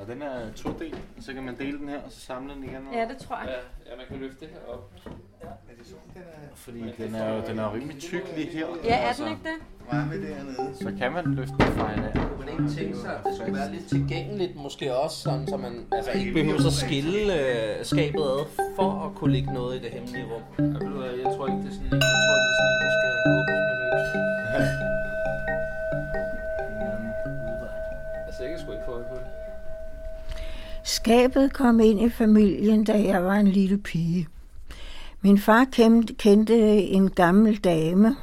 Og den er to del, så kan man dele den her, og så samle den igen. Ja, det tror jeg. Ja, ja man kan løfte det her op. Fordi den er jo den er jo rimelig tyk lige her. Ja, er den ikke det? Varme dernede. Så kan man løfte den fra hinanden. Man ikke tænke sig, at det skulle være lidt tilgængeligt måske også, sådan, så man altså, ikke behøver at skille øh, skabet ad, for at kunne lægge noget i det hemmelige rum. Ja, ved jeg tror ikke, det er sådan en, jeg tror, det er sådan en, der skal Skabet kom ind i familien, da jeg var en lille pige. Min far kendte, en gammel dame,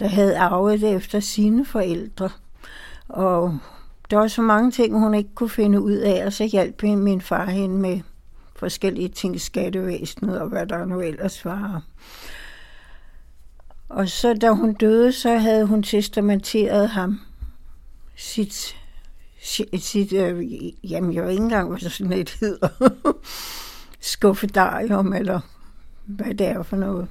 der havde arvet det efter sine forældre. Og der var så mange ting, hun ikke kunne finde ud af, og så hjalp min far hende med forskellige ting, skattevæsenet og hvad der nu ellers var. Og så da hun døde, så havde hun testamenteret ham sit, sit, sit øh, jamen jeg ved ikke engang, hvad sådan et hedder, skuffedarium, eller hvad det er for noget.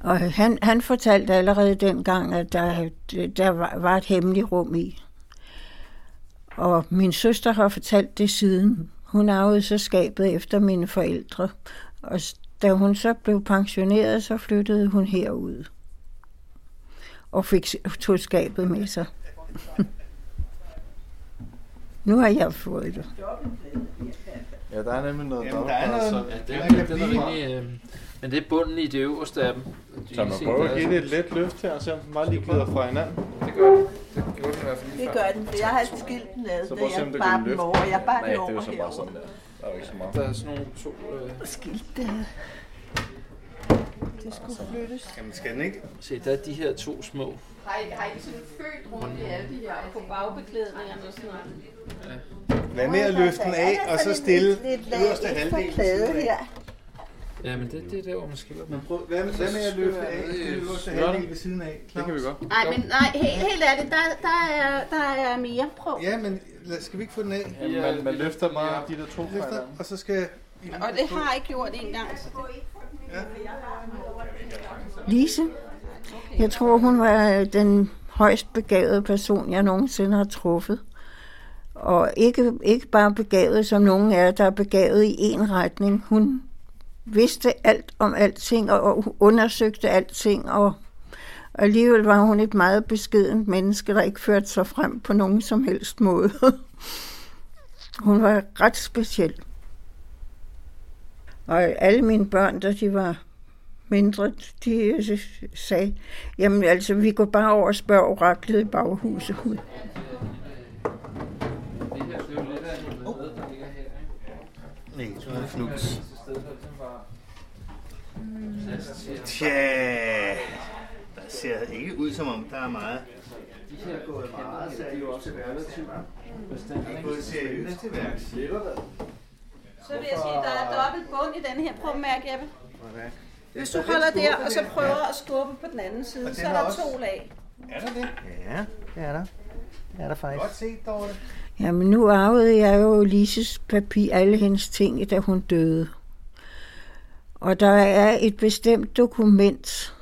Og han, han fortalte allerede dengang, at der, der var, var et hemmeligt rum i. Og min søster har fortalt det siden. Hun arvede så skabet efter mine forældre. Og da hun så blev pensioneret, så flyttede hun herud. Og fik tog skabet med sig nu har jeg fået det. Ja, der er nemlig noget Jamen, der er noget- Så, Ja, det, det, det er rimelig, øh, men det er bunden i det øverste af dem. De så man prøver at give det et let løft her, og se om den bare lige glider fra hinanden. Det gør det. Det gjorde den i hvert fald lige Det gør den, for jeg har skilt den ad, Så prøv at se, om jeg det dem løfte. over. Jeg bar Nej, den det er jo over så bare sådan der. Der er jo ikke så meget. Der er sådan nogle to... Øh, Skilt det. Det skulle flyttes. Jamen, skal den ikke? se, der er de her to små. Har I, har I sådan følt rundt i alle de her på bagbeklædningerne og sådan noget? Lad med at løfte den af, og så stille øverste halvdel. her. Ja, men det, det er der, hvor man skiller dem. Prøv, hvad, hvad med at løfte af den øverste halvdel ved siden af? Det kan vi godt. Nej, men nej, helt, helt ærligt, der, der, er, der er mere. Prøv. Ja, men lad, skal vi ikke få den af? Jamen, man, man løfter bare de der to fra Løfter, og så skal... Og det har jeg gjort en gang. Lise, jeg tror, hun var øh, den højst begavede person, jeg nogensinde har truffet. Og ikke, ikke bare begavet som nogen er, der er begavet i en retning. Hun vidste alt om alting og undersøgte alting, og alligevel var hun et meget beskedent menneske, der ikke førte sig frem på nogen som helst måde. hun var ret speciel. Og alle mine børn, da de var mindre, de sagde, jamen altså, vi går bare over og spørger oraklet i baghuset. Nej, så er det at til. Tja, der ser ikke ud som om, der er meget. De her gået meget, så er de jo også relativt bestandte. Det er gået seriøst til værks. Så vil jeg sige, der er dobbelt bund i den her. Prøv at mærke, Jeppe. Hvis du holder der, og så prøver at skubbe på den anden side, så er er der også- to lag. Er der det? Ja, det er der. Det er der faktisk. Godt set, Dorte. Jamen nu arvede jeg jo Lises papir, alle hendes ting, da hun døde. Og der er et bestemt dokument,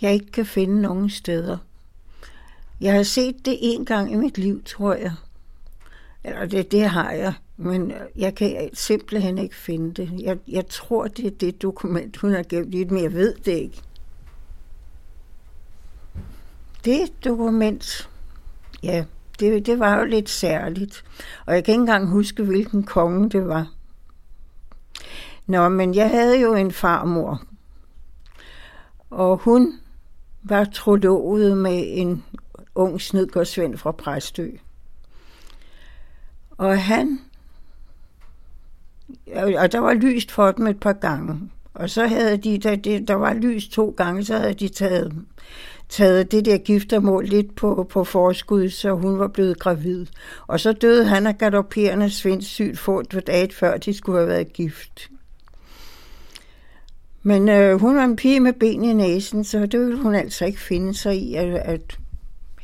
jeg ikke kan finde nogen steder. Jeg har set det en gang i mit liv, tror jeg. Eller det, det har jeg, men øh, jeg kan simpelthen ikke finde det. Jeg, jeg tror, det er det dokument, hun har gemt i det, men jeg ved det ikke. Det dokument, ja, det, det var jo lidt særligt. Og jeg kan ikke engang huske, hvilken konge det var. Nå, men jeg havde jo en farmor. Og hun var trolovet med en ung snedgårdsvend fra Præstø. Og han... Og der var lyst for dem et par gange. Og så havde de, der, det, der var lys to gange, så havde de taget, taget det der giftermål lidt på, på forskud, så hun var blevet gravid. Og så døde han af galopperende svindsygt få dage før de skulle have været gift. Men øh, hun var en pige med ben i næsen, så det ville hun altså ikke finde sig i, at, at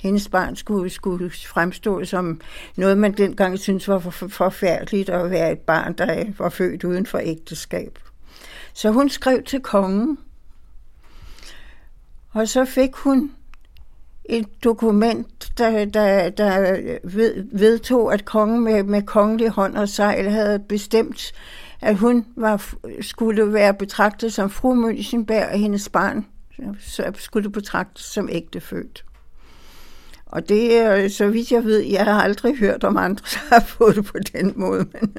hendes barn skulle, skulle fremstå som noget, man dengang syntes var for, forfærdeligt at være et barn, der var født uden for ægteskab. Så hun skrev til kongen, og så fik hun et dokument, der, der, der ved, vedtog, at kongen med, med kongelig hånd og sejl havde bestemt, at hun var, skulle være betragtet som fru Münzenberg, og hendes barn skulle betragtes som ægtefødt. Og det er, så vidt jeg ved, jeg har aldrig hørt om andre, der har fået det på den måde, men,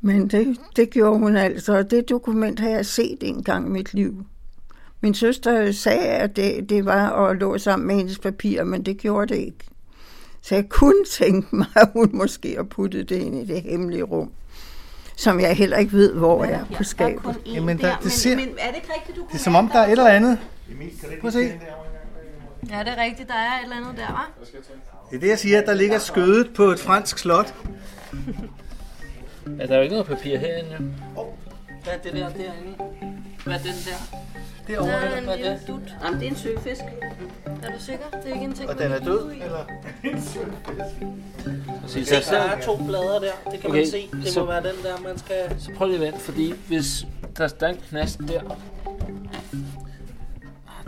men det, det gjorde hun altså, og det dokument har jeg set en gang i mit liv. Min søster sagde, at det, det var at lå sammen med hendes papirer, men det gjorde det ikke. Så jeg kunne tænke mig, at hun måske har puttet det ind i det hemmelige rum, som jeg heller ikke ved, hvor er på skabet. Jamen, der, det, ser, Men er det ikke rigtigt, du det er som om, der er et eller andet. Prøv at se. Ja, det er rigtigt. Der er et eller andet der, var. Det er det, jeg siger, at der ligger skødet på et fransk slot. Ja, der er jo ikke noget papir herinde, jo. Hvad er det der derinde? Hvad er den der? Derovre. Der er hvad en er lille det? dut. Jamen, det er en søfisk. Er du sikker? Det er ikke en ting, Og den er død, eller? Se, der er to blader der. Det kan Okay, man se. Det så- må være den der, man skal... Så prøv lige at vente, fordi hvis der, der er en knast der.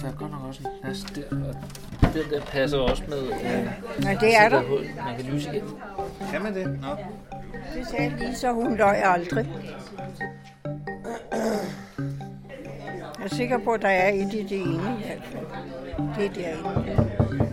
Der er godt nok også en knast der, og den der passer også med... Øh, Nej, det er der. hul. Man kan lyse igen. Kan man det? Nå. Det sagde lige, så hun løg aldrig. Jeg er sikker på, at der er et i det ene i hvert fald. Det er derinde.